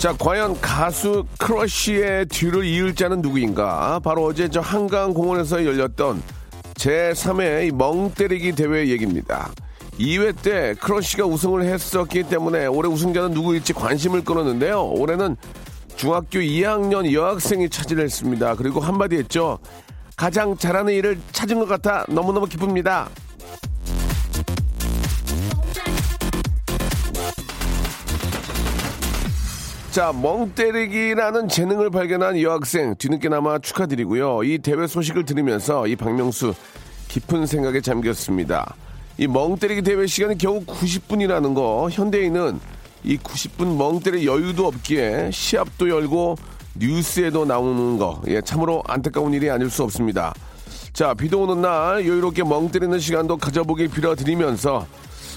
자 과연 가수 크러쉬의 뒤를 이을 자는 누구인가 바로 어제 저 한강 공원에서 열렸던 제3회 멍 때리기 대회 얘기입니다 2회 때 크러쉬가 우승을 했었기 때문에 올해 우승자는 누구일지 관심을 끌었는데요. 올해는 중학교 2학년 여학생이 차지를 했습니다. 그리고 한마디 했죠. 가장 잘하는 일을 찾은 것 같아 너무너무 기쁩니다. 자, 멍 때리기라는 재능을 발견한 여학생 뒤늦게나마 축하드리고요. 이 대회 소식을 들으면서 이 박명수 깊은 생각에 잠겼습니다. 이 멍 때리기 대회 시간이 겨우 90분이라는 거 현대인은 이 90분 멍 때릴 여유도 없기에 시합도 열고 뉴스에도 나오는 거 예, 참으로 안타까운 일이 아닐 수 없습니다. 자 비도 오는 날 여유롭게 멍 때리는 시간도 가져보길 빌어드리면서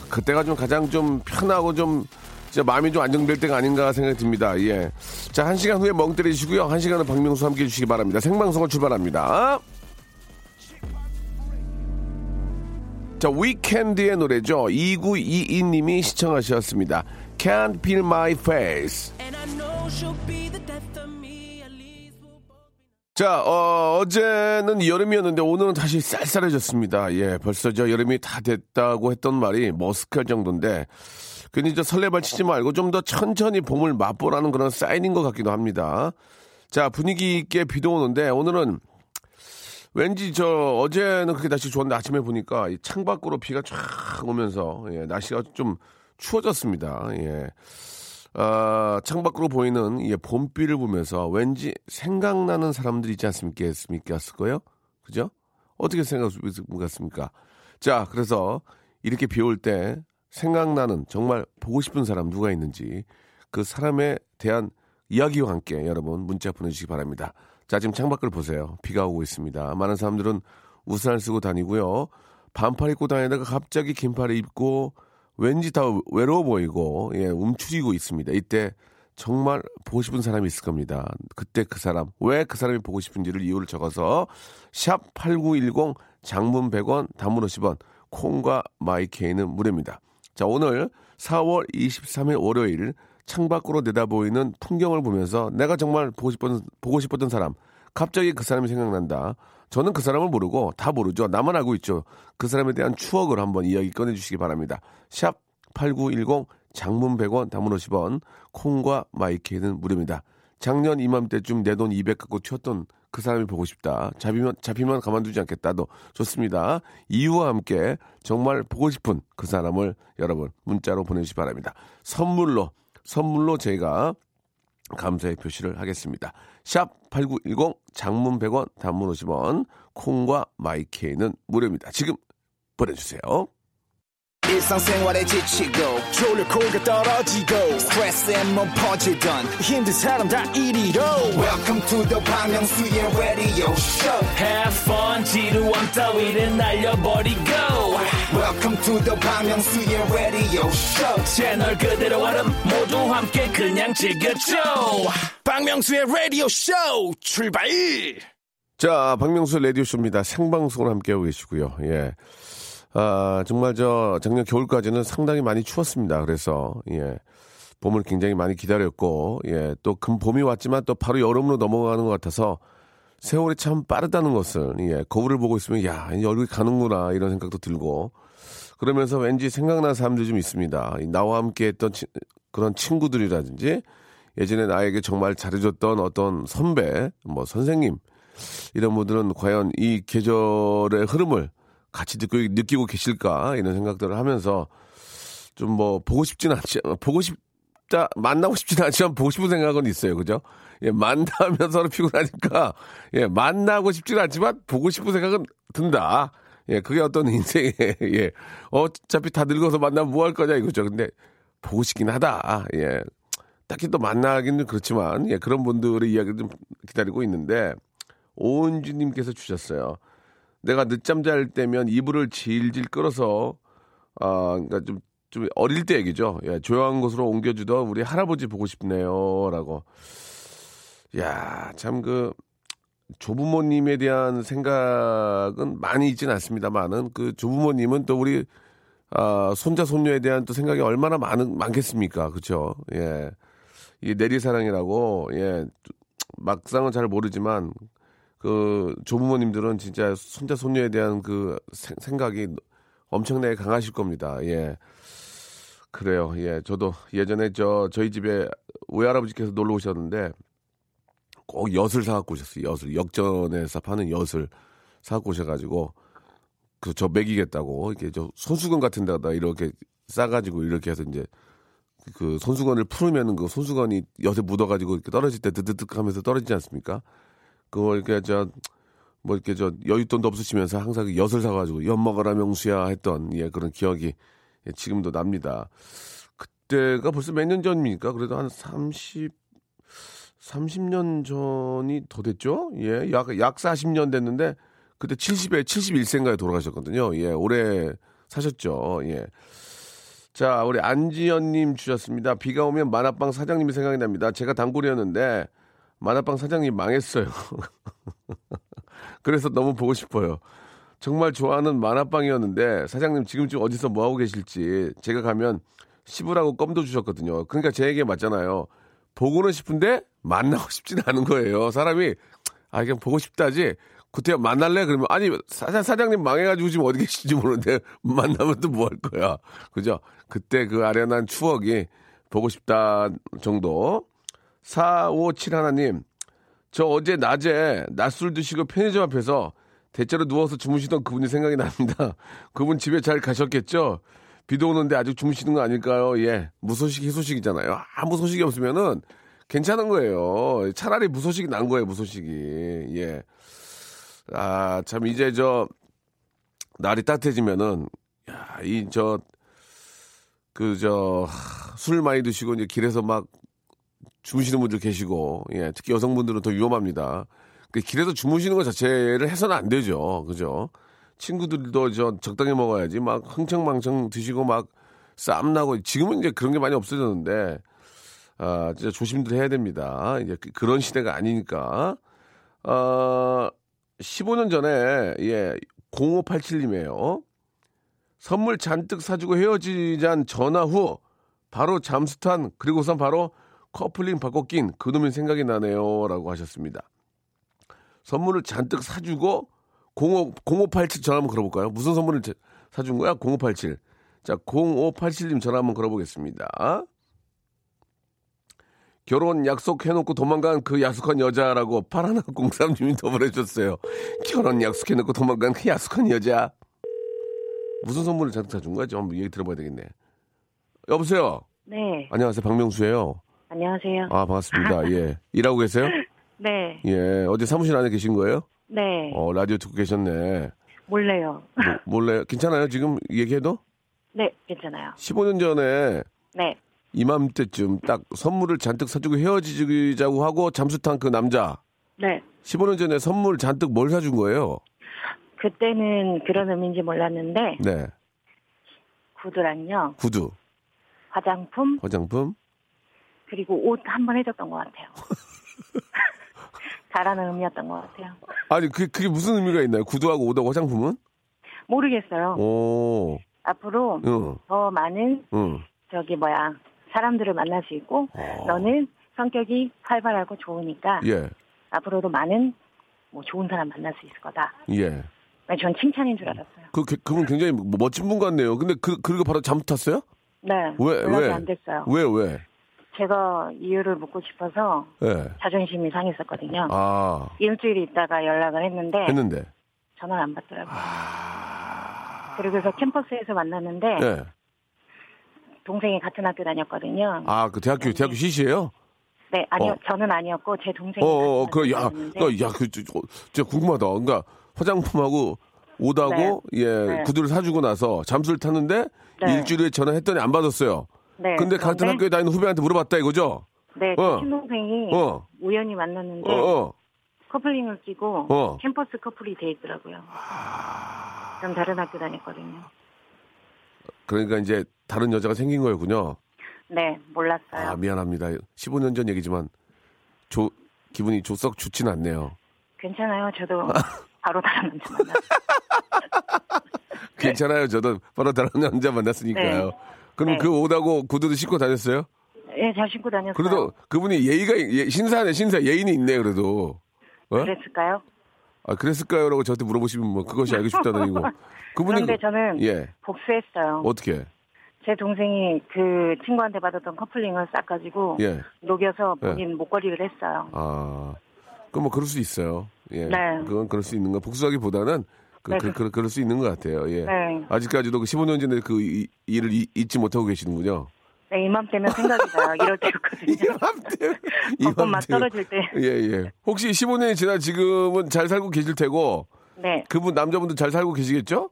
그때가 좀 가장 좀 편하고 좀 진짜 마음이 좀 안정될 때가 아닌가 생각이 듭니다. 예. 자, 한 시간 후에 멍 때리시고요. 한 시간은 박명수 함께 해주시기 바랍니다. 생방송을 출발합니다. 자, 위켄드의 노래죠. 2922님이 시청하셨습니다. Can't Feel My Face. 자, 어, 어제는 여름이었는데 오늘은 다시 쌀쌀해졌습니다. 예, 벌써 저 여름이 다 됐다고 했던 말이 머스크할 정도인데 괜히 저 설레발 치지 말고 좀 더 천천히 봄을 맛보라는 그런 사인인 것 같기도 합니다. 자, 분위기 있게 비도 오는데 오늘은 왠지 저 어제는 그렇게 날씨 좋았는데 아침에 보니까 창밖으로 비가 쫙 오면서 예, 날씨가 좀 추워졌습니다. 예. 아, 창밖으로 보이는 예, 봄비를 보면서 왠지 생각나는 사람들이 있지 않습니까? 거요? 그죠? 어떻게 생각하십니까? 자, 그래서 이렇게 비 올 때 생각나는 정말 보고 싶은 사람 누가 있는지 그 사람에 대한 이야기와 함께 여러분 문자 보내주시기 바랍니다. 자, 지금 창밖을 보세요. 비가 오고 있습니다. 많은 사람들은 우산을 쓰고 다니고요. 반팔 입고 다니다가 갑자기 긴팔을 입고 왠지 다 외로워 보이고 예, 움츠리고 있습니다. 이때 정말 보고 싶은 사람이 있을 겁니다. 그때 그 사람, 왜 그 사람이 보고 싶은지를 이유를 적어서 샵 8910 장문 100원, 단문 50원, 콩과 마이케이는 무료입니다. 자, 오늘 4월 23일 월요일 창밖으로 내다보이는 풍경을 보면서 내가 정말 보고 싶었던, 보고 싶었던 사람, 갑자기 그 사람이 생각난다. 저는 그 사람을 모르고 다 모르죠. 나만 알고 있죠. 그 사람에 대한 추억을 한번 이야기 꺼내주시기 바랍니다. 샵 8910 장문 100원, 담문 50원, 콩과 마이케이는 무료입니다. 작년 이맘때쯤 내 돈 200 갖고 튀었던 그 사람이 보고 싶다. 잡히면, 잡히면 가만두지 않겠다 도 좋습니다. 이유와 함께 정말 보고 싶은 그 사람을 여러분 문자로 보내주시기 바랍니다. 선물로 선물로 제가 감사의 표시를 하겠습니다. 샵 8910 장문 100원 단문 50원 콩과 마이케이는 무료입니다. 지금 보내주세요. 일상생활에 지치고, 졸려 코가 떨어지고, 스트레스에 퍼지던, 힘든 사람 다 이리로. welcome to the Bang Myung-soo's radio show. Have fun 지루함 따위를 날려버리고. Welcome to the Bang Myung-soo's radio show. 채널 그대로 얼음 모두 함께 그냥 즐겨줘. 박명수의 라디오 쇼 출발! 자 박명수 라디오 쇼입니다. 생방송을 함께하고 계시고요. 예 아, 정말 저 작년 겨울까지는 상당히 많이 추웠습니다. 그래서 예. 봄을 굉장히 많이 기다렸고 예. 또 금 봄이 왔지만 또 바로 여름으로 넘어가는 것 같아서 세월이 참 빠르다는 것을 예. 거울을 보고 있으면 야, 이제 얼굴이 가는구나 이런 생각도 들고 그러면서 왠지 생각나는 사람들이 좀 있습니다. 나와 함께 했던 치, 그런 친구들이라든지 예전에 나에게 정말 잘해줬던 어떤 선배, 뭐 선생님 이런 분들은 과연 이 계절의 흐름을 같이 듣고 느끼고 계실까? 이런 생각들을 하면서 좀 뭐 보고 싶지는 않지 보고 싶다 만나고 싶지는 않지만 보고 싶은 생각은 있어요. 그죠? 예 만나면 서로 피곤하니까. 예 만나고 싶지는 않지만 보고 싶은 생각은 든다. 예 그게 어떤 인생의 예. 어차피 다 늙어서 만나면 뭐 할 거냐 이거죠. 근데 보고 싶긴 하다. 예. 딱히 또 만나기는 그렇지만 예, 그런 분들의 이야기를 좀 기다리고 있는데 오은주님께서 주셨어요. 내가 늦잠 잘 때면 이불을 질질 끌어서 아 그러니까 좀 좀 어릴 때 얘기죠. 예, 조용한 곳으로 옮겨주던 우리 할아버지 보고 싶네요라고. 야, 참 그 조부모님에 대한 생각은 많이 있진 않습니다만은 그 조부모님은 또 우리 아, 손자 손녀에 대한 또 생각이 얼마나 많은 많겠습니까? 그렇죠? 예. 이게 내리사랑이라고 예. 막상은 잘 모르지만 그 조부모님들은 진짜 손자 손녀에 대한 그 생- 생각이 엄청나게 강하실 겁니다. 예. 그래요. 예. 저도 예전에 저 저희 집에 외할아버지께서 놀러 오셨는데 꼭 엿을 사갖고 오셨어요. 엿을 역전에서 파는 엿을 사갖고 오셔가지고 그 저 먹이겠다고 이렇게 저 손수건 같은 데다 이렇게 싸가지고 이렇게 해서 이제 그 손수건을 풀으면은 그 손수건이 엿에 묻어가지고 이렇게 떨어질 때 드드득 하면서 떨어지지 않습니까? 그거 이렇게 저 뭐 이렇게 저 여윳돈도 없으시면서 항상 그 엿을 사가지고 엿 먹어라 명수야 했던 예 그런 기억이 예, 지금도 납니다. 그때가 벌써 몇 년 전입니까? 그래도 한 30, 30년 전이 더 됐죠? 예, 약, 약 40년 됐는데, 그때 70에 71세인가에 돌아가셨거든요. 예, 오래 사셨죠. 예. 자, 우리 안지연님 주셨습니다. 비가 오면 만화방 사장님이 생각이 납니다. 제가 단골이었는데, 만화방 사장님 망했어요. 그래서 너무 보고 싶어요. 정말 좋아하는 만화방이었는데 사장님 지금쯤 어디서 뭐 하고 계실지 제가 가면 씹으라고 껌도 주셨거든요. 그러니까 제 얘기 맞잖아요. 보고는 싶은데 만나고 싶지는 않은 거예요. 사람이 아 그냥 보고 싶다지. 그때 만날래 그러면 아니 사장 사장님 망해가지고 지금 어디 계신지 모르는데 만나면 또 뭐 할 거야. 그죠? 그때 그 아련한 추억이 보고 싶다 정도. 457 하나님 저 어제 낮에 낮술 드시고 편의점 앞에서 대체로 누워서 주무시던 그분이 생각이 납니다. 그분 집에 잘 가셨겠죠? 비도 오는데 아직 주무시는 거 아닐까요? 예. 무소식, 희소식이잖아요. 아무 소식이 없으면은 괜찮은 거예요. 차라리 무소식이 난 거예요, 무소식이. 예. 아, 참, 이제 저, 날이 따뜻해지면은, 야, 이, 저, 그, 저, 술 많이 드시고 이제 길에서 막 주무시는 분들 계시고, 예, 특히 여성분들은 더 위험합니다. 그 길에서 주무시는 것 자체를 해서는 안 되죠. 그죠? 친구들도 저 적당히 먹어야지 막 흥청망청 드시고 막 쌈나고 지금은 이제 그런 게 많이 없어졌는데 아 진짜 조심들 해야 됩니다. 이제 그- 그런 시대가 아니니까. 어 15년 전에 예 0587님이에요. 선물 잔뜩 사주고 헤어지잔 전화 후 바로 잠수탄 그리고선 바로 커플링 받고 낀 그놈이 생각이 나네요 라고 하셨습니다. 선물을 잔뜩 사주고 05, 0587 전화 한번 걸어볼까요? 무슨 선물을 제- 사준 거야? 0587. 자, 0587님 전화 한번 걸어보겠습니다. 결혼 약속해놓고 도망간 그 약속한 여자라고 파라나 공삼님이 더 보내주셨어요. 결혼 약속해놓고 도망간 그 약속한 여자. 무슨 선물을 잔뜩 사준 거야? 좀 얘기 들어봐야 되겠네. 여보세요? 네, 안녕하세요. 박명수예요. 안녕하세요. 아, 반갑습니다. 예. 일하고 계세요? 네, 예. 어디 사무실 안에 계신 거예요? 네, 어, 라디오 듣고 계셨네. 몰래요. 뭐, 몰래 괜찮아요? 지금 얘기해도? 네, 괜찮아요. 15년 전에 네, 이맘때쯤 딱 선물을 잔뜩 사주고 헤어지자고 하고 잠수 탄 그 남자. 네. 15년 전에 선물 잔뜩 뭘 사준 거예요? 그때는 그런 의미인지 몰랐는데 네. 구두랑요, 구두, 화장품 화장품. 그리고 옷 한 번 해줬던 것 같아요. 잘하는 의미였던 것 같아요. 아니, 그게, 그게 무슨 의미가 있나요? 구두하고 옷하고 화장품은? 모르겠어요. 오, 앞으로 응, 더 많은 응. 저기 뭐야 사람들을 만날 수 있고 어. 너는 성격이 활발하고 좋으니까 예, 앞으로도 많은 뭐 좋은 사람 만날 수 있을 거다. 예. 아니, 전 칭찬인 줄 알았어요. 그, 그, 그분 굉장히 뭐- 멋진 분 같네요. 근데 그, 그리고 바로 잠수 탔어요? 네, 왜, 왜? 안 됐어요. 왜, 왜? 제가 이유를 묻고 싶어서 예. 자존심이 상했었거든요. 아, 일주일 있다가 연락을 했는데 했는데. 전화를 안 받더라고요. 아, 그리고서 캠퍼스에서 만났는데 예. 동생이 같은 학교 다녔거든요. 아, 그 대학교, 대학교 CC예요 네, 아니요, 어. 저는 아니었고 제 동생이 어, 어, 어, 같은 그, 야, 그, 야, 그, 진짜 궁금하다. 그러니까 화장품하고 옷하고, 예, 네. 구두를 사주고 나서 잠수를 탔는데 네. 일주일에 전화했더니 안 받았어요. 네, 근데 같은 학교에 다니는 후배한테 물어봤다 이거죠? 네, 어. 제 친동생이 어. 우연히 만났는데 어, 어. 커플링을 끼고 어. 캠퍼스 커플이 돼 있더라고요. 전 다른 학교 다녔거든요. 그러니까 이제 다른 여자가 생긴 거였군요. 네, 몰랐어요. 아, 미안합니다. 15년 전 얘기지만 조, 기분이 조썩 좋진 않네요. 괜찮아요. 저도 바로 다른 남자 만났어요. 괜찮아요. 저도 바로 다른 남자 만났으니까요. 네. 그럼 네. 그 옷하고 구두도 신고 다녔어요? 예, 잘 신고 다녔어요. 그래도 그분이 예의가 예- 신사네 신사 예인이 있네 그래도. 어? 그랬을까요? 아 그랬을까요라고 저한테 물어보시면 뭐 그것이 알고 싶다는 얘기고. 그분이 그런데 그- 저는 예 복수했어요. 어떻게 제 동생이 그 친구한테 받았던 커플링을 싹 가지고 예. 녹여서 예. 본인 목걸이를 했어요. 아 그럼 뭐 그럴 수 있어요. 예. 네. 그건 그럴 수 있는 거 복수하기보다는 그, 네, 그, 그- 그, 럴 수 있는 것 같아요. 예. 네. 아직까지도 그 15년 전에 그 이- 일을 이- 잊지 못하고 계시는군요. 네, 이맘때면 생각이 나요. 이럴 때였거든요. 벚꽃 맛 떨어질 때. 예, 예. 혹시 15년이 지나 지금은 잘 살고 계실 테고 네, 그분 남자분도 잘 살고 계시겠죠?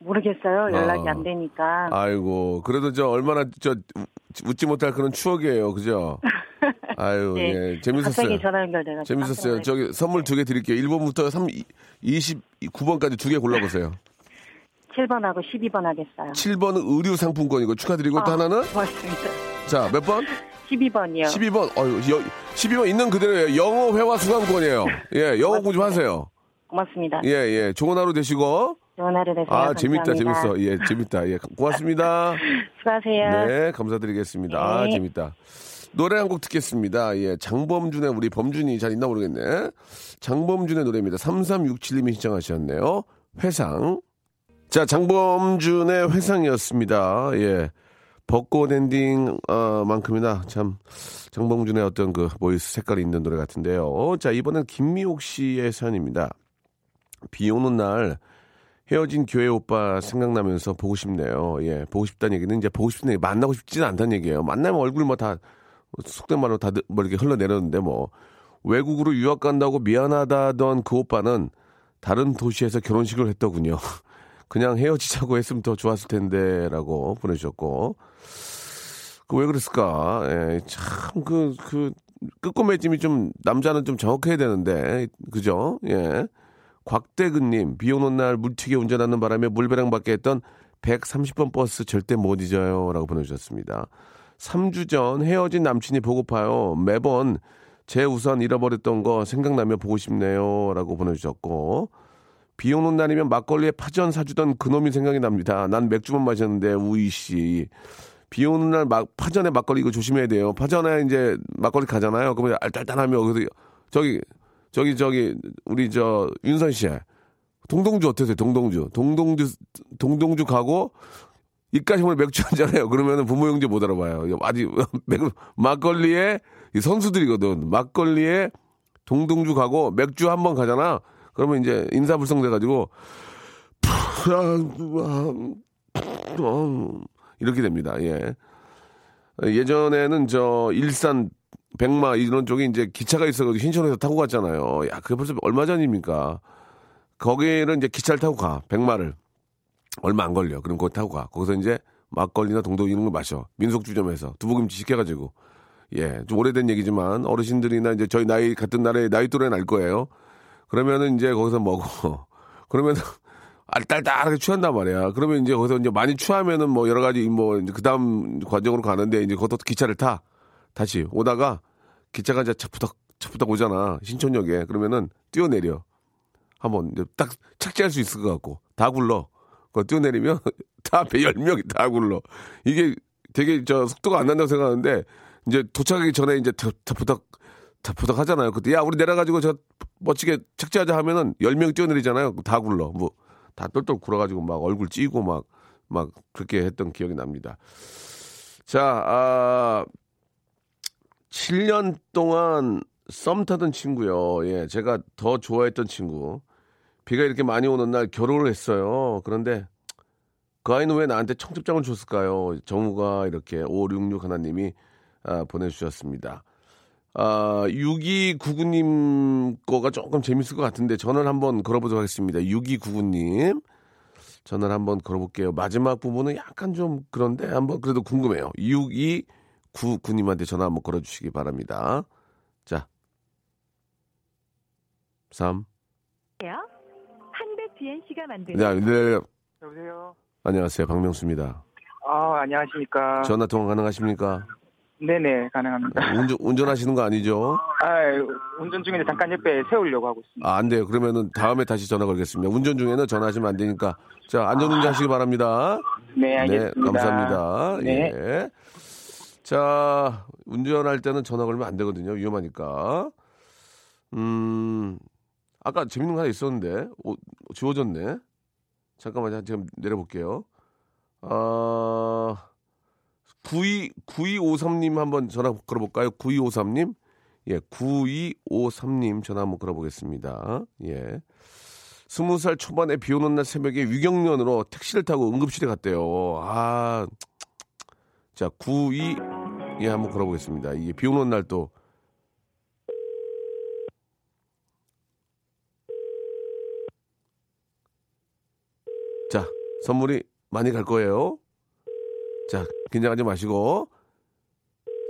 모르겠어요. 연락이 아. 안 되니까. 아이고, 그래도 저 얼마나 저 웃- 웃지 못할 그런 추억이에요. 그죠? 아유, 네. 예. 재밌었어요. 갑자기 전화 연결돼가지고. 재밌었어요. 저기 선물 두 개 드릴게요. 1번부터 3, 29번까지 두 개 골라보세요. 7번하고 12번 하겠어요. 7번은 의류 상품권이고 축하드리고 또 아, 하나는 고맙습니다. 자, 몇 번? 12번이요. 12번. 어유, 12번 있는 그대로예요. 영어 회화 수강권이에요. 예, 영어 공부하세요. 고맙습니다. 예, 예. 좋은 하루 되시고. 좋은 하루 되세요. 아, 재밌다, 감사합니다. 재밌어. 예, 재밌다. 예, 고맙습니다. 수고하세요. 네, 감사드리겠습니다. 아, 네. 재밌다. 노래 한 곡 듣겠습니다. 예, 장범준의 우리 범준이 잘 있나 모르겠네. 장범준의 노래입니다. 3367님이 신청하셨네요. 회상. 자, 장범준의 회상이었습니다. 예. 벚꽃 엔딩, 어, 만큼이나 참, 장범준의 어떤 그 voice 색깔이 있는 노래 같은데요. 자, 이번엔 김미옥 씨의 사연입니다. 비 오는 날 헤어진 교회 오빠 생각나면서 보고 싶네요. 예, 보고 싶다는 얘기는 이제 보고 싶은 얘기 만나고 싶지는 않다는 얘기예요. 만나면 얼굴 뭐 다 속된 말로 다 뭐 이렇게 흘러내렸는데 뭐 외국으로 유학 간다고 미안하다던 그 오빠는 다른 도시에서 결혼식을 했더군요. 그냥 헤어지자고 했으면 더 좋았을 텐데라고 보내주셨고 그 왜 그랬을까? 예, 참그그좀 남자는 좀 정확해야 되는데 그죠? 예. 곽대근님, 비 오는 날 물튀게 운전하는 바람에 물배랑 받게 했던 130번 버스 절대 못 잊어요. 라고 보내주셨습니다. 3주 전 헤어진 남친이 보고파요. 매번 제 우산 잃어버렸던 거 생각나며 보고 싶네요. 라고 보내주셨고, 비 오는 날이면 막걸리에 파전 사주던 그놈이 생각이 납니다. 난 맥주만 마셨는데, 우이씨. 비 오는 날 막, 파전에 막걸리 이거 조심해야 돼요. 파전에 이제 막걸리 가잖아요. 그러면 알딸딸하며, 그래서 저기, 저기 저기 우리 저 윤선 씨 동동주 어떠세요? 동동주 동동주 동동주 가고 입까지 오늘 맥주 한잔해요. 그러면은 부모 형제 못 알아봐요. 아직 맥- 막걸리에 이 선수들이거든. 막걸리에 동동주 가고 맥주 한 번 가잖아. 그러면 이제 인사불성 돼가지고 이렇게 됩니다. 예. 예전에는 저 일산 백마 이런 쪽에 이제 기차가 있어가지고 신촌에서 타고 갔잖아요. 야, 그게 벌써 얼마 전입니까? 거기를 이제 기차를 타고 가, 백마를. 얼마 안 걸려. 그럼 거기 타고 가. 거기서 이제 막걸리나 동동 이런 걸 마셔. 민속주점에서. 두부김치 시켜가지고. 예, 좀 오래된 얘기지만 어르신들이나 이제 저희 나이 같은 나라의 나이 또래는 알 거예요. 그러면은 이제 거기서 먹어. 그러면 알딸딸하게 취한단 말이야. 그러면 이제 거기서 이제 많이 취하면은 뭐 여러 가지 뭐 그 다음 과정으로 가는데 이제 거기서 기차를 타. 다시 오다가 기차가 이제 차푸닥 차푸닥 오잖아. 신촌역에. 그러면은 뛰어내려. 한번 딱 착지할 수 있을 것 같고 다 굴러. 그거 뛰어내리면 다 앞에 열 명이 다 굴러. 이게 되게 저 속도가 안 난다고 생각하는데 이제 도착하기 전에 이제 다, 다 부닥 하잖아요. 그때 야 우리 내려가지고 저 멋지게 착지하자 하면은 열 명이 뛰어내리잖아요. 다 굴러. 뭐 다 똘똘 굴어가지고 막 얼굴 찌고 막 막 그렇게 했던 기억이 납니다. 자, 아, 7년 동안 썸 타던 친구요. 예, 제가 더 좋아했던 친구. 비가 이렇게 많이 오는 날 결혼을 했어요. 그런데 그 아이는 왜 나한테 청첩장을 줬을까요? 정우가 이렇게 566 하나님이 아, 보내주셨습니다. 아, 6299님 거가 조금 재밌을 것 같은데 전화를 한번 걸어보도록 하겠습니다. 6299님. 전화를 한번 걸어볼게요. 마지막 부분은 약간 좀 그런데 한번 그래도 궁금해요. 99님한테 전화 한번 걸어주시기 바랍니다. 자. 3. 한 씨가 만든 네, 네. 여보세요. 안녕하세요. 박명수입니다. 아 안녕하십니까. 전화 통화 가능하십니까? 네네 가능합니다. 운전, 운전하시는 거 아니죠? 아 운전 중인데 잠깐 옆에 세우려고 하고 있습니다. 아, 안 돼요. 그러면은 다음에 다시 전화 걸겠습니다. 운전 중에는 전화하시면 안 되니까. 자, 안전 운전 하시기 바랍니다. 네 알겠습니다. 네, 감사합니다. 네. 예. 자, 운전할 때는 전화 걸면 안 되거든요. 위험하니까. 음, 아까 재밌는 거 하나 있었는데, 오, 지워졌네. 잠깐만요. 지금 내려볼게요. 아, 92, 9253님 한번 전화 걸어볼까요? 9253님? 예, 9253님 전화 한번 걸어보겠습니다. 예. 스무 살 초반에 비 오는 날 새벽에 위경련으로 택시를 타고 응급실에 갔대요. 아, 자, 92, 예, 한번 걸어보겠습니다. 이게 비 오는 날 또. 자, 선물이 많이 갈 거예요. 자, 긴장하지 마시고.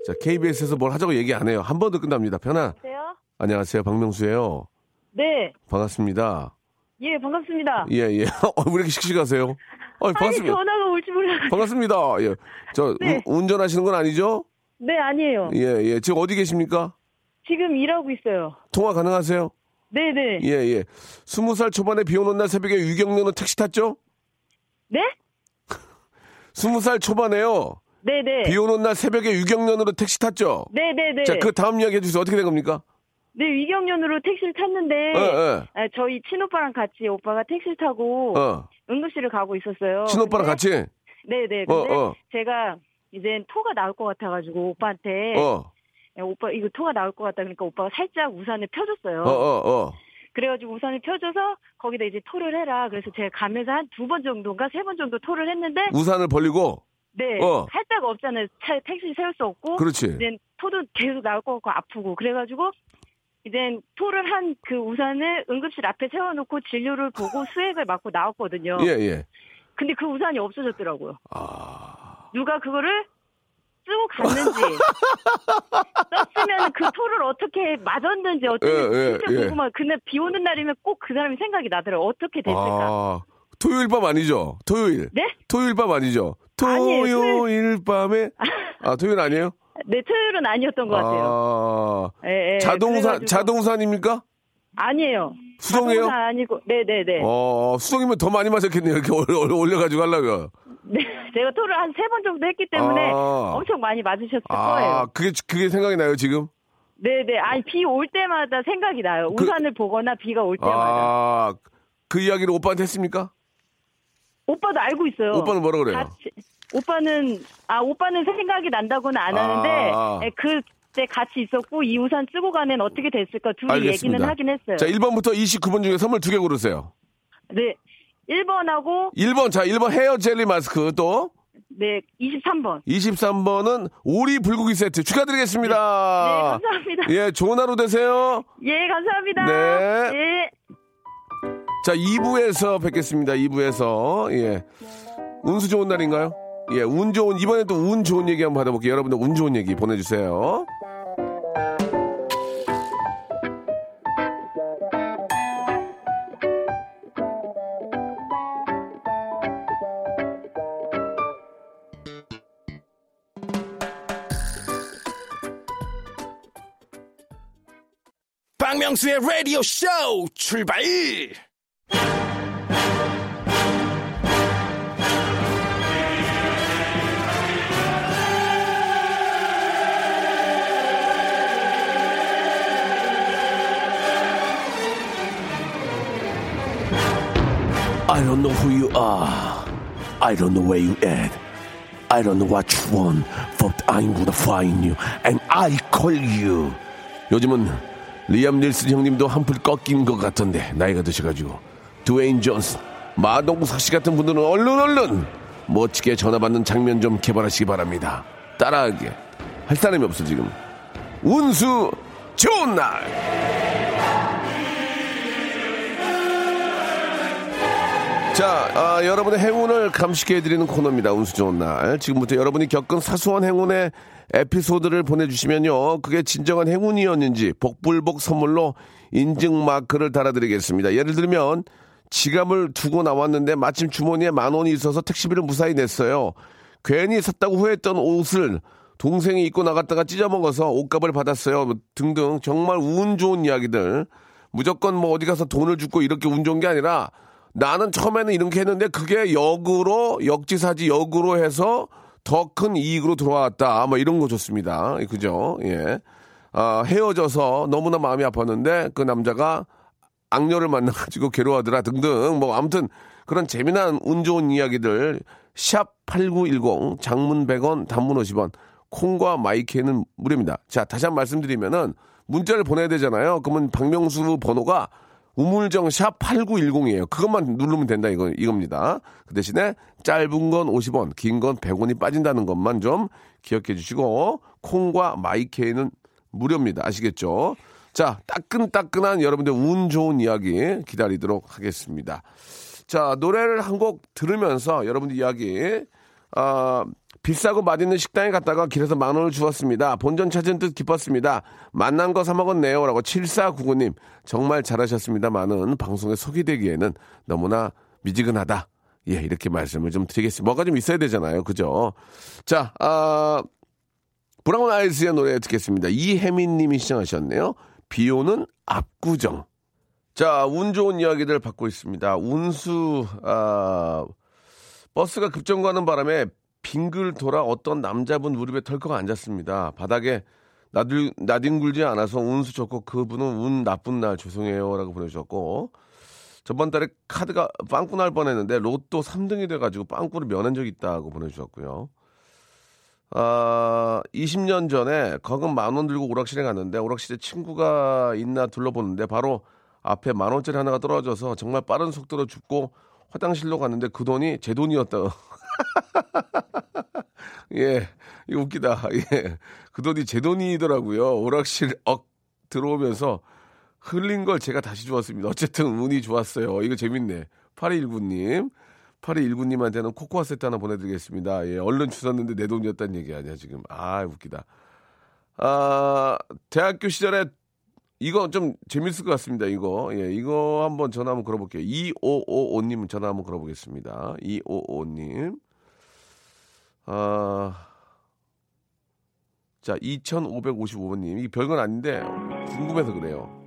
자, KBS에서 뭘 하자고 얘기 안 해요. 한 번도 끝납니다. 편안. 세요? 안녕하세요. 박명수예요. 네, 반갑습니다. 예, 반갑습니다. 예, 예. 어, 왜 이렇게 씩씩하세요? 어, 아니, 반갑습니다. 전화가 올지 몰라가지고. 반갑습니다. 예. 저, 네. 운- 운전하시는 건 아니죠? 네, 아니에요. 예, 예. 지금 어디 계십니까? 지금 일하고 있어요. 통화 가능하세요? 네 네. 예, 예. 스무 살 초반에 비 오는 날 새벽에 유경련으로 택시 탔죠? 네? 스무 살 초반에요. 네네. 비 오는 날 새벽에 유경련으로 택시 탔죠? 네네네. 자, 그 다음 이야기 해주세요. 어떻게 된 겁니까? 네, 위경련으로 택시를 탔는데, 예, 예. 아, 저희 친오빠랑 같이 오빠가 택시를 타고 어. 응급실을 가고 있었어요. 친오빠랑 근데- 같이? 네네. 어, 근데 어. 제가 이제 토가 나올 것 같아가지고 오빠한테 어. 야, 오빠 이거 토가 나올 것 같다 그러니까 오빠가 살짝 우산을 펴줬어요. 어, 어, 어. 그래가지고 우산을 펴줘서 거기다 이제 토를 해라. 그래서 제가 가면서 한 두 번 정도인가 세 번 정도 토를 했는데 우산을 벌리고? 네 어. 할 데가 없잖아요. 차에 택시 세울 수 없고 그렇지. 이제 토도 계속 나올 것 같고 아프고 그래가지고 이제 토를 한 그 우산을 응급실 앞에 세워놓고 진료를 보고 수액을 맞고 나왔거든요. 예, 예. 근데 그 우산이 없어졌더라고요. 아. 누가 그거를 쓰고 갔는지 썼으면 그 토를 어떻게 맞았는지 어떻게 예, 예, 진짜 예. 궁금한. 근데 비 오는 날이면 꼭 그 사람이 생각이 나더라고요. 어떻게 됐을까? 아. 토요일 밤 아니죠? 토요일. 네? 토요일 밤 아니죠? 아니에요, 토요일 밤에 아 토요일 아니에요? 네, 토요일은 아니었던 것 같아요. 아, 예, 예. 자동우산 그래가지고- 자동우산입니까? 아니에요. 수동이에요? 아니고, 네네네. 어 수동이면 더 많이 마셨겠네요. 이렇게 올려, 올려- 올려가지고 하려고. 네, 제가 토를 한 세 번 정도 했기 때문에 아. 엄청 많이 맞으셨을 아 거예요. 그게 그게 생각이 나요 지금? 네네. 아니, 비 올 때마다 생각이 나요. 그- 우산을 보거나 비가 올 때마다. 아 그 이야기를 오빠한테 했습니까? 오빠도 알고 있어요. 오빠는 뭐라 그래요? 같이, 오빠는, 아, 오빠는 생각이 난다고는 안 아. 하는데, 예, 그때 같이 있었고, 이 우산 쓰고 가면 어떻게 됐을까, 둘이 알겠습니다. 얘기는 하긴 했어요. 자 1번부터 29번 중에 선물 두 개 고르세요. 네. 1번하고, 1번 자 1번 헤어 젤리 마스크 또 네, 23번. 23번은 오리 불고기 세트 축하드리겠습니다. 네, 감사합니다. 예, 좋은 하루 되세요. 예, 감사합니다. 네. 예. 자, 2부에서 뵙겠습니다. 2부에서. 예. 운수 좋은 날인가요? 예, 운 좋은, 이번에 또 운 좋은 얘기 한번 받아볼게요. 여러분들 운 좋은 얘기 보내주세요. 박명수의 라디오 쇼 출발! I don't know who you are. I don't know where you at. I don't know what you want, but I'm gonna find you, and I call you. 요즘은 리암 닐슨 형님도 한풀 꺾인 것 같던데 나이가 드셔가지고 드웨인 존스, 마동석 씨 같은 분들은 얼른 얼른 멋지게 전화 받는 장면 좀 개발하시기 바랍니다. 따라하게 할 사람이 없어 지금. 운수 좋은 날. 자, 아, 여러분의 행운을 감식해드리는 코너입니다. 운수 좋은 날. 지금부터 여러분이 겪은 사소한 행운의 에피소드를 보내주시면요. 그게 진정한 행운이었는지 복불복 선물로 인증 마크를 달아드리겠습니다. 예를 들면 지갑을 두고 나왔는데 마침 주머니에 만 원이 있어서 택시비를 무사히 냈어요. 괜히 샀다고 후회했던 옷을 동생이 입고 나갔다가 찢어먹어서 옷값을 받았어요. 뭐 등등 정말 운 좋은 이야기들. 무조건 뭐 어디 가서 돈을 주고 이렇게 운 좋은 게 아니라 나는 처음에는 이렇게 했는데 그게 역으로 역지사지 역으로 해서 더 큰 이익으로 들어왔다. 뭐 이런 거 좋습니다. 그죠? 예. 아, 헤어져서 너무나 마음이 아팠는데 그 남자가 악녀를 만나가지고 괴로워하더라 등등 뭐 아무튼 그런 재미난 운 좋은 이야기들 샵 8910 장문 100원 단문 50원 콩과 마이크는 무료입니다. 자 다시 한 번 말씀드리면은 문자를 보내야 되잖아요. 그러면 박명수 번호가 우물정 샵 8910이에요. 그것만 누르면 된다 이거 이겁니다. 그 대신에 짧은 건 50원, 긴 건 100원이 빠진다는 것만 좀 기억해 주시고 콩과 마이케이는 무료입니다. 아시겠죠? 자, 따끈따끈한 여러분들 운 좋은 이야기 기다리도록 하겠습니다. 자, 노래를 한 곡 들으면서 여러분들 이야기 아, 비싸고 맛있는 식당에 갔다가 길에서 만 원을 주었습니다. 본전 찾은 듯 기뻤습니다. 만난 거 사먹었네요. 라고 7499님. 정말 잘하셨습니다만은 방송에 소개되기에는 너무나 미지근하다. 예, 이렇게 말씀을 좀 드리겠습니다. 뭐가 좀 있어야 되잖아요. 그죠? 자, 아, 브라운 아이즈의 노래 듣겠습니다. 이혜민 님이 시청하셨네요. 비 오는 압구정. 자, 운 좋은 이야기들 받고 있습니다. 운수, 아, 버스가 급정거하는 바람에 빙글 돌아 어떤 남자분 무릎에 털컥 앉았습니다. 바닥에 나들, 나뒹굴지 않아서 운수 좋고 그분은 운 나쁜 날 죄송해요. 라고 보내주셨고, 저번 달에 카드가 빵꾸 날 뻔했는데 로또 3등이 돼가지고 빵꾸를 면한 적이 있다고 보내주셨고요. 아, 20년 전에 거금 만 원 들고 오락실에 갔는데 오락실에 친구가 있나 둘러보는데 바로 앞에 만 원짜리 하나가 떨어져서 정말 빠른 속도로 죽고 화장실로 갔는데 그 돈이 제 돈이었다. 예, 이거 웃기다. 예, 그 돈이 제 돈이더라고요. 오락실 억 들어오면서 흘린 걸 제가 다시 주었습니다. 어쨌든 운이 좋았어요. 이거 재밌네. 8219님. 8219님한테는 코코아 세트 하나 보내드리겠습니다. 예, 얼른 주웠는데 내 돈이었다는 얘기 아니야, 지금. 아, 웃기다. 아, 대학교 시절에 이거 좀 재밌을 것 같습니다, 이거. 예, 이거 한번 전화 한번 걸어볼게요. 2555님 전화 한번 걸어보겠습니다. 2555님. 아, 자, 2555님. 이게 별건 아닌데, 궁금해서 그래요.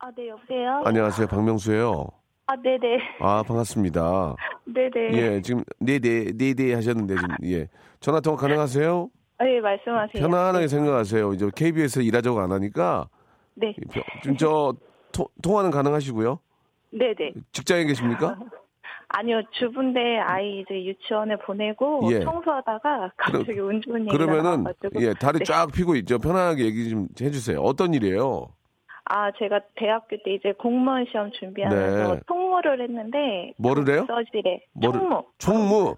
아, 네, 여보세요? 안녕하세요, 박명수예요 아, 네 네. 아, 반갑습니다. 네 네. 예, 지금 네 네 네 네 하셨는데 지금 예 전화 통화 가능하세요? 아, 예, 말씀하세요. 편안하게 생각하세요. 이제 KBS 일하자고 안 하니까 네. 지금 저 토, 통화는 가능하시고요. 네 네. 직장에 계십니까? 아니요, 주부인데 아이 이제 유치원에 보내고 예. 청소하다가 갑자기 운 좋은 얘기가 그러면은. 예 다리 네. 쫙 펴고 있죠. 편안하게 얘기 좀 해주세요. 어떤 일이에요? 아, 제가 대학교 때 이제 공무원 시험 준비하면서 네. 총무를 했는데 뭐를 해요? 뭐를- 총무. 총무.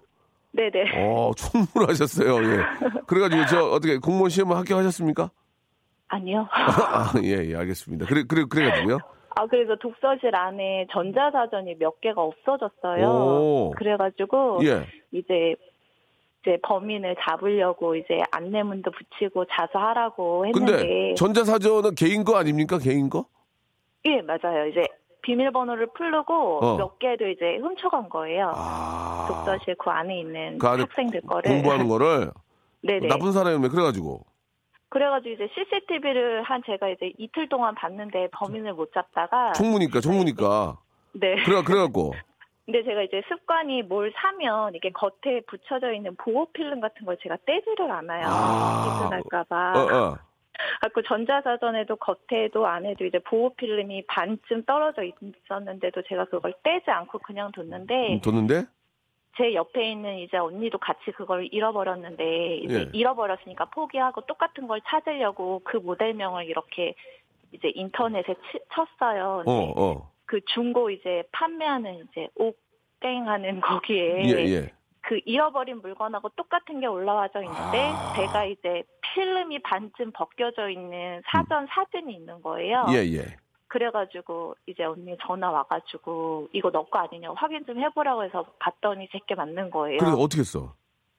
네네. 어 총무를 하셨어요. 예. 그래가지고 저 어떻게 공무원 시험을 합격하셨습니까? 아니요. 아, 예, 예, 알겠습니다. 그래, 그래, 그래가지고요. 아, 그래서 독서실 안에 전자사전이 몇 개가 없어졌어요. 오. 그래가지고 예. 이제 이제 범인을 잡으려고 이제 안내문도 붙이고 자수하라고 했는데 근데 전자사전은 개인 거 아닙니까? 개인 거? 예 맞아요 이제 비밀번호를 풀르고 어. 몇 개를 이제 훔쳐간 거예요 아. 독서실 그 안에 있는 그 안에 학생들 거를 공부하는 거를 네네 나쁜 사람이면 그래가지고 그래가지고 이제 CCTV를 한 제가 이제 이틀 동안 봤는데 범인을 못 잡다가 총무니까 총무니까 네 그래 그래갖고 근데 제가 이제 습관이 뭘 사면 이게 겉에 붙여져 있는 보호 필름 같은 걸 제가 떼지를 않아요. 아. 기준할까봐. 어 어. 갖고 전자사전에도 겉에도 안에도 이제 보호 필름이 반쯤 떨어져 있었는데도 제가 그걸 떼지 않고 그냥 뒀는데 음, 뒀는데 제 옆에 있는 이제 언니도 같이 그걸 잃어버렸는데 이제 예. 잃어버렸으니까 포기하고 똑같은 걸 찾으려고 그 모델명을 이렇게 이제 인터넷에 치- 쳤어요. 어 어. 그 중고 이제 판매하는 이제 옥땡하는 거기에 예 예. 그 잃어버린 물건하고 똑같은 게 올라와져 있는데 아. 제가 이제 필름이 반쯤 벗겨져 있는 사전 사진이 있는 거예요. 예 예. 그래가지고 이제 언니 전화 와가지고 이거 너 거 아니냐고 확인 좀 해보라고 해서 봤더니 제게 맞는 거예요. 그래서 어떻게 했어?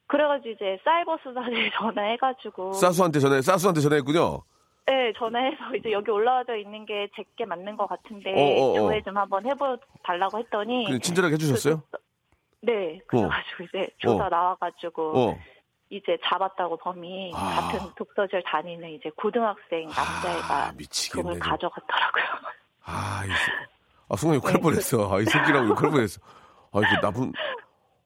그래가지고 이제 사이버 수사에 전화해가지고 사수한테 전화, 사수한테 전화했군요. 네 전화해서 이제 여기 올라와져 있는 게 제게 맞는 것 같은데 어, 어, 어. 조회 좀 한번 해보 달라고 했더니 그 친절하게 해주셨어요? 네 그래가지고 이제 조사 어. 나와가지고 어. 이제 잡았다고 범이 아. 같은 독서실 다니는 이제 고등학생 남자애가 아, 미치겠네. 이거. 가져갔더라고요. 아, 이, 새- 아, 순간 욕할 네, 뻔했어. 아, 이 새끼라고 욕할 뻔했어. 아, 이게 나쁜,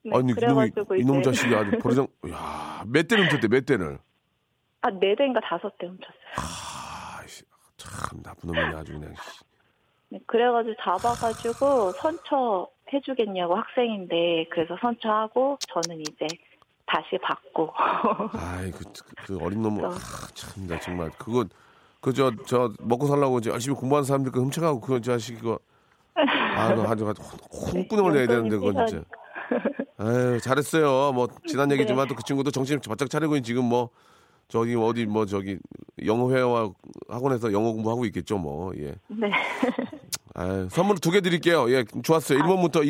네, 아니, 이놈이, 그래가지고 이놈 자식이 아주 버르장, 야, 몇 대를 훔쳤대, 몇 대를. 아, 네 대인가 다섯 대 훔쳤어요. 아, 씨, 참, 나쁜 놈이네, 아주 그냥. 씨. 네, 그래가지고 잡아가지고 선처 해주겠냐고 학생인데 그래서 선처하고 저는 이제 다시 받고 아이, 그, 그, 그 어린 놈은, 어. 아, 참, 나 정말, 그거, 그, 저, 저, 먹고 살라고 이제 열심히 공부하는 사람들 그 훔쳐가고 그 자식, 그거, 아, 그 아주, 아주 홍군형을 내야 되는데, 그건 진짜. 아유, 잘했어요. 뭐, 지난 얘기지만 또그 친구도 정신 바짝 차리고 지금 뭐, 저기 어디 뭐 저기 영어회화 학원에서 영어 공부하고 있겠죠 뭐 예. 네. 아 선물 두 개 드릴게요. 예, 좋았어요. 1번부터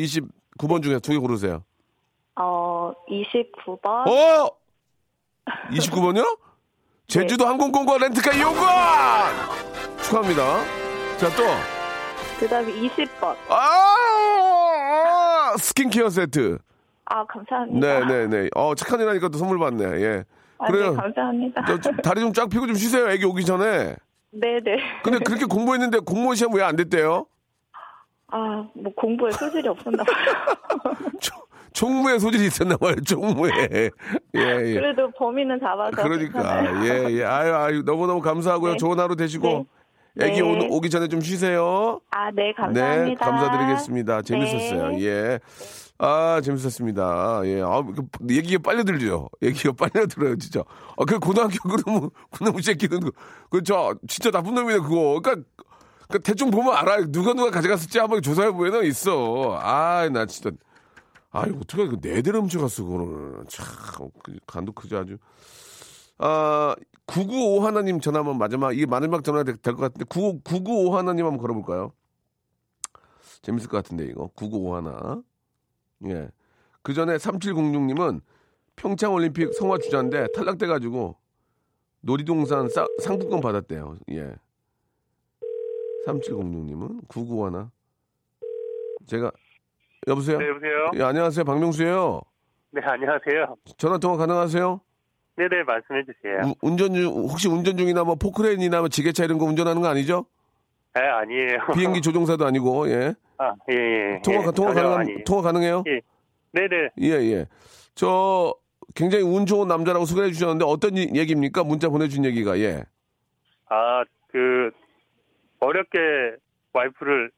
29번 중에 두개 고르세요. 어 29번 어! 29번이요? 제주도 항공권과 렌트카 이용권! 축하합니다. 자, 또. 그 다음에 20번 아! 스킨케어 세트. 아 감사합니다. 네네네. 어, 착한 일 하니까 또 선물 받네. 예. 아, 그래요. 네, 감사합니다. 저, 저 다리 좀 쫙 펴고 좀 쉬세요. 애기 오기 전에. 네네. 근데 그렇게 공부했는데 공무원 시험 왜 안 됐대요? 아 뭐 공부에 소질이 없었나 봐요. 총- 총무에 소질이 있었나 봐요. 총무에. 예, 예. 그래도 범인은 잡아서 그러니까 괜찮아요. 예, 예. 아유, 아유, 너무너무 감사하고요. 네. 좋은 하루 되시고 네. 애기 네. 오, 오기 전에 좀 쉬세요. 아, 네, 감사합니다. 네, 감사드리겠습니다. 재밌었어요. 네. 예. 아, 재밌었습니다. 예. 아, 그, 얘기가 빨려 들죠. 얘기가 빨려 들어요, 진짜. 아, 그 고등학교 그놈, 그놈 새끼는, 그, 그, 저, 진짜 나쁜 놈이네, 그거. 그니까, 그 대충 보면 알아요. 누가 누가 가져갔을지 한번 조사해 보면 있어. 아, 나 진짜. 아, 이거 어떻게, 그 네 대를 훔쳐갔어, 그거는. 참, 그 간도 크지 아주. 아, 995 하나님 전화 한번 마지막, 이게 마지막 전화 될 것 같은데, 9, 995 하나님 한번 걸어볼까요? 재밌을 것 같은데, 이거. 995 하나. 예. 그 전에 3706님은 평창 올림픽 성화 주자인데 탈락돼가지고 놀이동산 싸- 상품권 받았대요. 예. 3706님은 995 하나. 제가, 여보세요? 네, 여보세요? 예, 안녕하세요. 박명수예요 네, 안녕하세요. 전화 통화 가능하세요? 네 네, 말씀해 주세요. 우- 운전 중 혹시 운전 중이나 뭐 포크레인이나 뭐 지게차 이런 거 운전하는 거 아니죠? 아, 아니에요. 비행기 조종사도 아니고 예. 아, 예, 예. 통화 예, 통화 가능 아니에요. 통화 가능해요? 예. 네 네. 예, 예. 저 굉장히 운 좋은 남자라고 소개해 주셨는데 어떤 이- 얘기입니까? 문자 보내 준 얘기가. 예. 아, 그, 어렵게 와이프를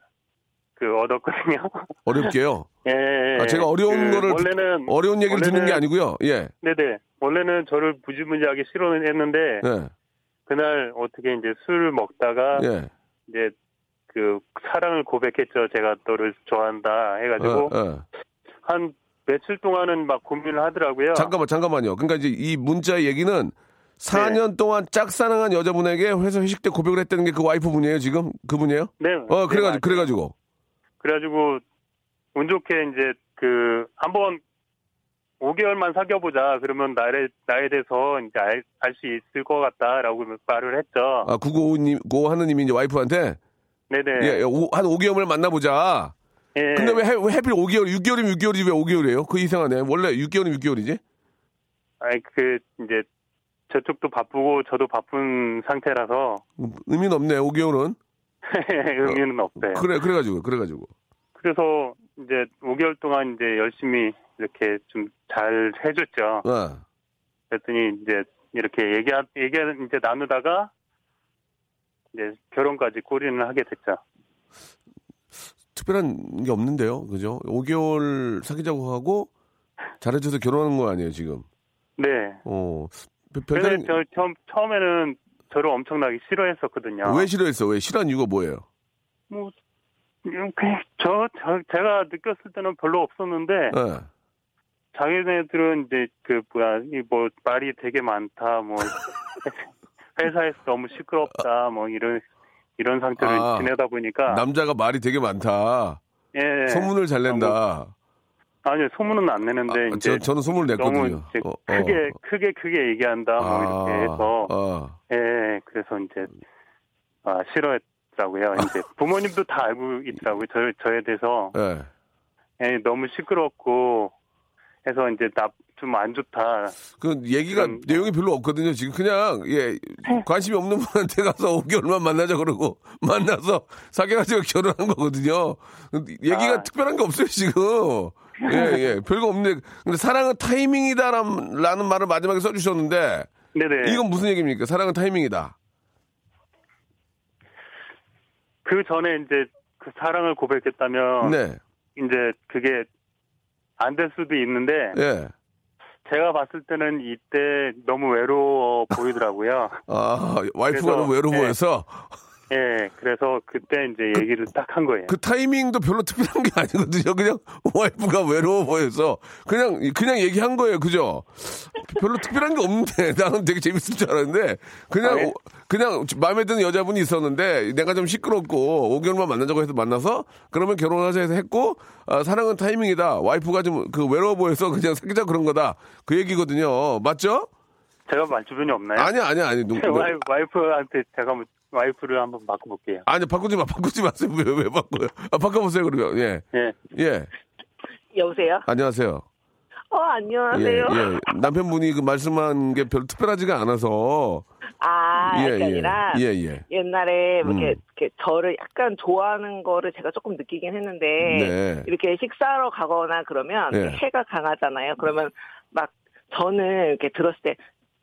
그 얻었거든요. 어렵게요. 예, 예. 아, 제가 어려운 그 거를 원래는 어려운 얘기를 듣는 게 원래는- 아니고요. 예. 네네. 원래는 저를 무지무지하게 싫어는 했는데 예. 그날 어떻게 이제 술 먹다가 예. 이제 그 사랑을 고백했죠. 제가 너를 좋아한다 해가지고 어, 어. 한 며칠 동안은 막 고민을 하더라고요. 잠깐만 잠깐만요. 그러니까 이제 이 문자의 얘기는 4년 동안 짝사랑한 여자분에게 회사 회식 때 고백을 했다는 게 그 와이프분이에요, 지금? 그분이에요? 네. 어, 네, 그래 가지고 맞아요. 그래 가지고. 그래가지고 운 좋게 이제 그 한번 5개월만 사귀어보자. 그러면 나에 나에 대해서 이제 알수 있을 것 같다라고 말을 했죠. 아, 995님, 고 하느님이 이제 와이프한테 네네. 예, 예, 오- 한 5개월을 만나보자. 예. 근데 왜, 해, 왜 하필 5개월, 6개월이면 6개월이지 왜 5개월이에요? 그 이상하네. 원래 6개월이면 6개월이지? 아니 그 이제 저쪽도 바쁘고 저도 바쁜 상태라서 음, 의미는 없네, 5개월은. 의미는 없어요. 그래, 그래가지고, 그래가지고. 그래서 이제 5개월 동안 이제 열심히 이렇게 좀 잘 해줬죠. 아, 그랬더니 이제 이렇게 얘기 얘기 이제 나누다가 이제 결혼까지 꼬리는 하게 됐죠. 특별한 게 없는데요. 그죠? 5개월 사귀자고 하고 잘해줘서 결혼하는 거 아니에요, 지금. 네. 어, 별- 그래서 별다른, 저 처음 처음에는 저를 엄청나게 싫어했었거든요. 왜 싫어했어? 왜? 싫어한 이유가 뭐예요? 뭐 음, 저, 저 제가 느꼈을 때는 별로 없었는데 예. 자기네들은 이제 그 뭐야 이 뭐 말이 되게 많다 뭐 회사에서 너무 시끄럽다 뭐 이런 이런 상태를 아, 지내다 보니까 남자가 말이 되게 많다. 예, 소문을 잘 낸다. 아니요 소문은 안 내는데 아, 이제 저, 저는 소문을 냈거든요. 이제 어, 어. 크게 크게 크게 얘기한다 뭐 이렇게 해서 아, 예 그래서 이제 아 싫어했더라고요 이제 부모님도 다 알고 있더라고요 저 저에 대해서 예. 예 너무 시끄럽고 해서 이제 나 좀 안 좋다 그 얘기가 그럼- 내용이 별로 없거든요. 지금 그냥 예 관심이 없는 분한테 가서 5개월만 만나자 그러고 만나서 사귀어가지고 결혼한 거거든요. 얘기가 아. 특별한 게 없어요 지금. 예 예. 별거 없는데 근데 사랑은 타이밍이다라는 말을 마지막에 써주셨는데 네네 이건 무슨 얘기입니까? 사랑은 타이밍이다. 그 전에 이제 그 사랑을 고백했다면 네. 이제 그게 안 될 수도 있는데 예. 제가 봤을 때는 이때 너무 외로워 보이더라고요. 아 와이프가 그래서, 너무 외로워 예. 보여서 예, 그래서 그때 이제 얘기를 딱 한 거예요. 그 타이밍도 별로 특별한 게 아니거든요. 그냥 와이프가 외로워 보여서 그냥 그냥 얘기한 거예요. 그죠? 별로 특별한 게 없는데 나는 되게 재밌을 줄 알았는데 그냥 아, 예? 오- 그냥 마음에 드는 여자분이 있었는데 내가 좀 시끄럽고 5개월만 만나자고 해서 만나서 그러면 결혼하자 해서 했고 아, 사랑은 타이밍이다. 와이프가 좀 그 외로워 보여서 그냥 사귀자 그런 거다. 그 얘기거든요. 맞죠? 제가 말 주변이 없나요? 아니 아니 아니. 누, 누, 와이, 와이프한테 제가 와이프를 한번 바꿔볼게요. 아니 바꾸지 마 바꾸지 마세요. 왜, 왜 바꿔요? 아, 바꿔보세요 그러면. 예. 예, 예. 여보세요? 안녕하세요. 어, 안녕하세요. 예, 예. 남편분이 그 말씀한 게 별로 특별하지가 않아서. 아, 예, 그게 예. 아니라 예, 예. 옛날에 뭐 이렇게, 음. 이렇게 저를 약간 좋아하는 거를 제가 조금 느끼긴 했는데 네. 이렇게 식사하러 가거나 그러면 예. 해가 강하잖아요. 그러면 막 저는 이렇게 들었을 때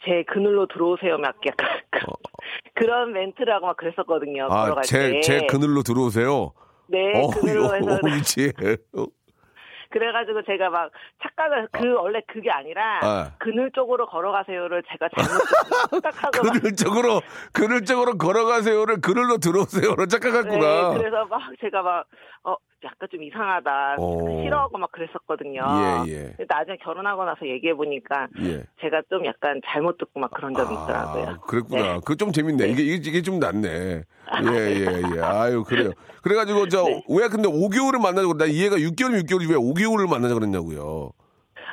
제 그늘로 들어오세요 막 약간 그런 멘트를 하고 막 그랬었거든요. 아, 제, 때. 제 그늘로 들어오세요. 네, 어, 그늘로 해서 어. 어, 그래가지고 제가 막 착각을 그 원래 그게 아니라 아. 그늘 쪽으로 걸어가세요를 제가 잘못 착각하고 막 그늘 쪽으로, 그늘 쪽으로 걸어가세요를 그늘로 들어오세요로 착각했구나. 네, 그래서 막 제가 막, 어, 약간 좀 이상하다. 어. 싫어하고 막 그랬었거든요. 예, 예. 근데 나중에 결혼하고 나서 얘기해 보니까 예. 제가 좀 약간 잘못 듣고 막 그런 있더라고요. 아, 그랬구나. 네. 그거 좀 재밌네. 이게, 이게, 이게 좀 낫네. 예, 예, 예. 아유, 그래요. 그래가지고, 저, 네. 왜 근데 5개월을 만나자고, 나 이해가 6개월이면 6개월이 왜 5개월을 만나자 그랬냐고요.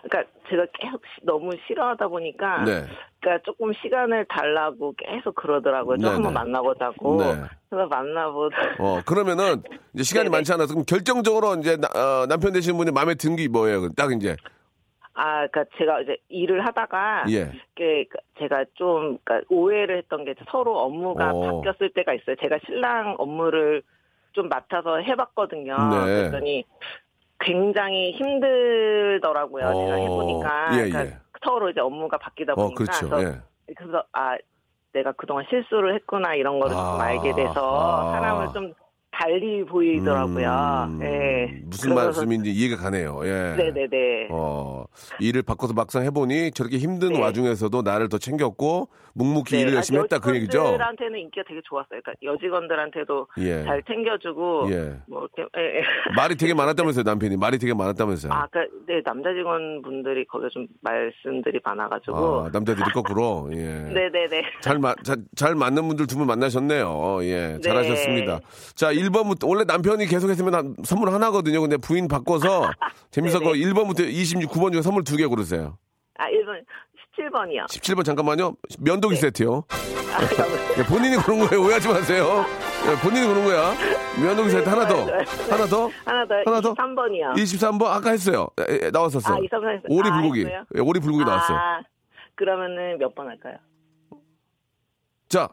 그러니까 제가 계속 시- 너무 싫어하다 보니까 네. 그러니까 조금 시간을 달라고 계속 그러더라고요. 좀 네, 한번 네. 만나보자고. 네. 그래서 만나보다 어, 그러면은, 이제 시간이 네네. 많지 않아서, 그럼 결정적으로 이제, 나- 어, 남편 되시는 분이 마음에 든 게 뭐예요? 딱 이제. 아, 그러니까 제가 이제 일을 하다가 예. 이게 제가 좀 그러니까 오해를 했던 게 서로 업무가 어. 바뀌었을 때가 있어요. 제가 신랑 업무를 좀 맡아서 해봤거든요. 네. 그랬더니 굉장히 힘들더라고요. 제가 어. 해보니까 예, 그러니까 예. 서로 이제 업무가 바뀌다 어, 보니까 그렇죠. 그래서, 예. 그래서 아 내가 그동안 실수를 했구나 이런 거를 아. 좀 알게 돼서 아. 사람을 좀 달리 보이더라고요. 음, 예. 무슨 말씀인지 이해가 가네요. 예. 네네네. 어, 일을 바꿔서 막상 해보니 저렇게 힘든 네. 와중에서도 나를 더 챙겼고 묵묵히 일을 네, 열심히 아, 했다 그 얘기죠. 여직원들한테는 인기가 되게 좋았어요. 그러니까 여직원들한테도 예. 잘 챙겨주고 예. 뭐 이렇게 예, 예. 말이 되게 많았다면서요, 남편이. 말이 되게 많았다면서요. 아, 그러니까 네 남자 직원분들이 거기 좀 말씀들이 많아가지고 아, 남자들이 거꾸로. 예. 네네네. 잘, 마, 잘, 잘 맞는 분들 두 분 만나셨네요. 예, 네. 잘하셨습니다. 자, 1번부터, 원래 남편이 계속 했으면 한- 선물 하나거든요. 근데 부인 바꿔서 재밌었고, 네네. 1번부터 26번 중에 선물 두 개 고르세요. 아 1번 17번이요. 17번 잠깐만요. 면도기 세트요. 아, 예, 본인이 그런 거예요. 오해하지 마세요. 예, 본인이 그런 거야. 면도기 세트 하나 더. 네. 하나 더. 하나 더 하나 더? 23번이요. 23번 아까 했어요. 예, 예, 나왔었어. 아, 23번 했어요. 오리 아, 불고기. 했어요? 예, 오리 불고기 나왔어요. 아, 그러면은 몇 번 할까요? 자.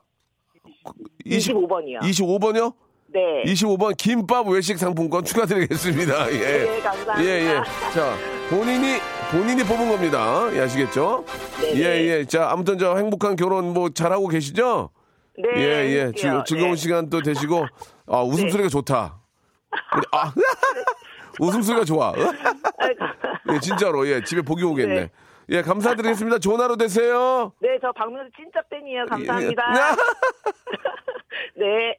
20, 25번이요. 25번이요? 네. 25번 김밥 외식 상품권 추가드리겠습니다. 예. 네, 감사합니다. 예, 예. 자, 본인이, 본인이 뽑은 겁니다. 예, 아시겠죠? 네, 예, 네. 예. 자, 아무튼 저 행복한 결혼 뭐 잘하고 계시죠? 네. 예, 예. 즐, 거운 네. 시간 또 되시고, 아, 웃음소리가 좋다. 우리, 아, 웃음소리가 좋아. 아이고. 예, 진짜로. 예, 집에 복이 오겠네. 네. 예, 감사드리겠습니다. 좋은 하루 되세요. 네, 저 박명수 진짜 팬이에요. 감사합니다. 예. 네.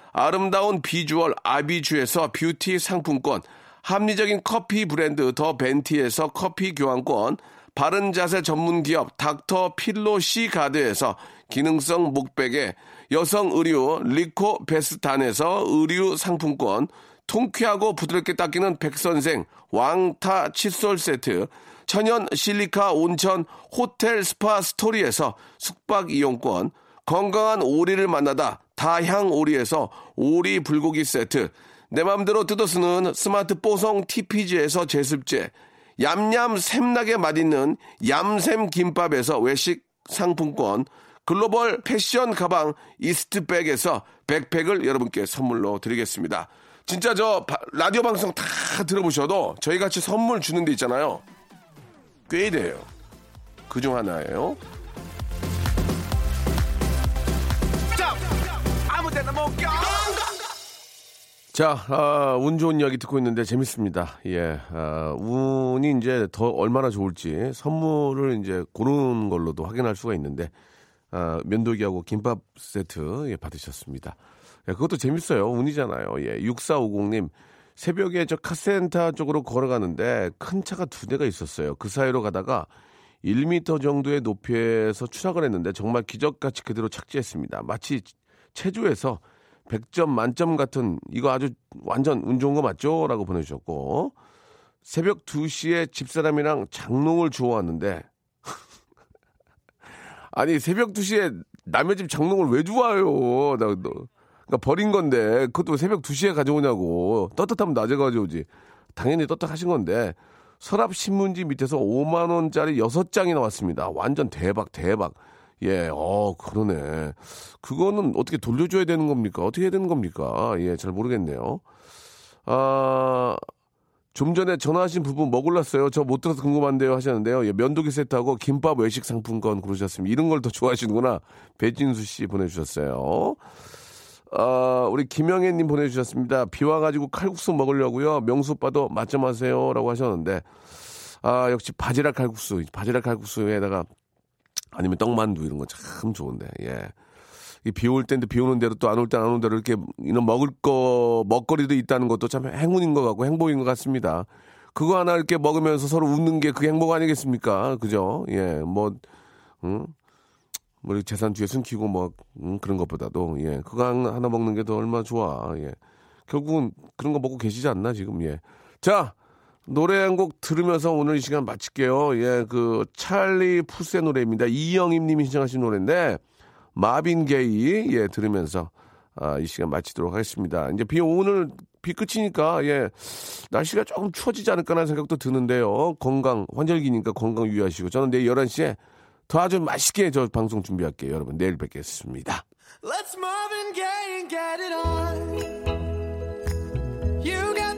아름다운 비주얼 아비주에서 뷰티 상품권, 합리적인 커피 브랜드 더 벤티에서 커피 교환권, 바른 자세 전문 기업 닥터 필로 시 가드에서 기능성 목베개, 여성 의류 리코 베스탄에서 의류 상품권, 통쾌하고 부드럽게 닦이는 백선생 왕타 칫솔 세트, 천연 실리카 온천 호텔 스파 스토리에서 숙박 이용권, 건강한 오리를 만나다 다향 오리에서 오리 불고기 세트, 내 맘대로 뜯어 쓰는 스마트 뽀송 TPG에서 제습제, 얌얌 샘나게 맛있는 얌샘 김밥에서 외식 상품권, 글로벌 패션 가방 이스트백에서 백팩을 여러분께 선물로 드리겠습니다. 진짜 저 바- 라디오 방송 다 들어보셔도 저희 같이 선물 주는 데 있잖아요. 꽤 돼요. 그중 하나예요. 자, 아, 운 좋은 이야기 듣고 있는데 재밌습니다. 예, 아, 운이 이제 더 얼마나 좋을지 선물을 이제 고르는 걸로도 확인할 수가 있는데, 아, 면도기하고 김밥 세트 예, 받으셨습니다. 예, 그것도 재밌어요. 운이잖아요. 예, 6450님, 새벽에 저 카센터 쪽으로 걸어가는데 큰 차가 두 대가 있었어요. 그 사이로 가다가 1m 정도의 높이에서 추락을 했는데 정말 기적같이 그대로 착지했습니다. 마치 체조에서 100점 만점 같은 이거 아주 완전 운 좋은 거 맞죠? 라고 보내주셨고 새벽 2시에 집사람이랑 장롱을 주워왔는데 아니 새벽 2시에 남의 집 장롱을 왜 주워요? 나, 너, 그러니까 버린 건데 그것도 새벽 2시에 가져오냐고 떳떳하면 낮에 가져오지 당연히 떳떳하신 건데 서랍 신문지 밑에서 5만 원짜리 6장이 나왔습니다. 완전 대박 대박. 예, 어, 그러네. 그거는 어떻게 돌려줘야 되는 겁니까? 어떻게 해야 되는 겁니까? 예, 잘 모르겠네요. 아, 좀 전에 전화하신 부분 뭐 골랐어요? 저 못 들어서 궁금한데요 하셨는데요. 예, 면도기 세트하고 김밥 외식 상품권 고르셨습니다. 이런 걸 더 좋아하시는구나. 배진수 씨 보내주셨어요. 아, 우리 김영애님 보내주셨습니다. 비 와가지고 칼국수 먹으려고요. 명수 오빠도 맛 좀 하세요. 라고 하셨는데, 아, 역시 바지락 칼국수, 바지락 칼국수에다가 아니면 떡만두 이런 거 참 좋은데, 예. 비올 때인데 비 오는 대로 또 안 올 때 안 오는 대로 이렇게 이런 먹을 거, 먹거리도 있다는 것도 참 행운인 것 같고 행복인 것 같습니다. 그거 하나 이렇게 먹으면서 서로 웃는 게 그게 행복 아니겠습니까? 그죠? 예, 뭐, 응? 뭐 재산 뒤에 숨기고 뭐 음, 그런 것보다도 예 그거 한- 하나 먹는 게 더 얼마나 좋아 예 결국은 그런 거 먹고 계시지 않나 지금 예 자 노래 한 곡 들으면서 오늘 이 시간 마칠게요 예 그 찰리 푸스의 노래입니다 이영임 님이 신청하신 노래인데 마빈 게이 예 들으면서 아, 이 시간 마치도록 하겠습니다 이제 비 오늘 비 끝이니까 예 날씨가 조금 추워지지 않을까라는 생각도 드는데요 건강 환절기니까 건강 유의하시고 저는 내일 11시에 더 아주 맛있게 저 방송 준비할게요. 여러분 내일 뵙겠습니다. Let's Marvin Gaye and get it on. You got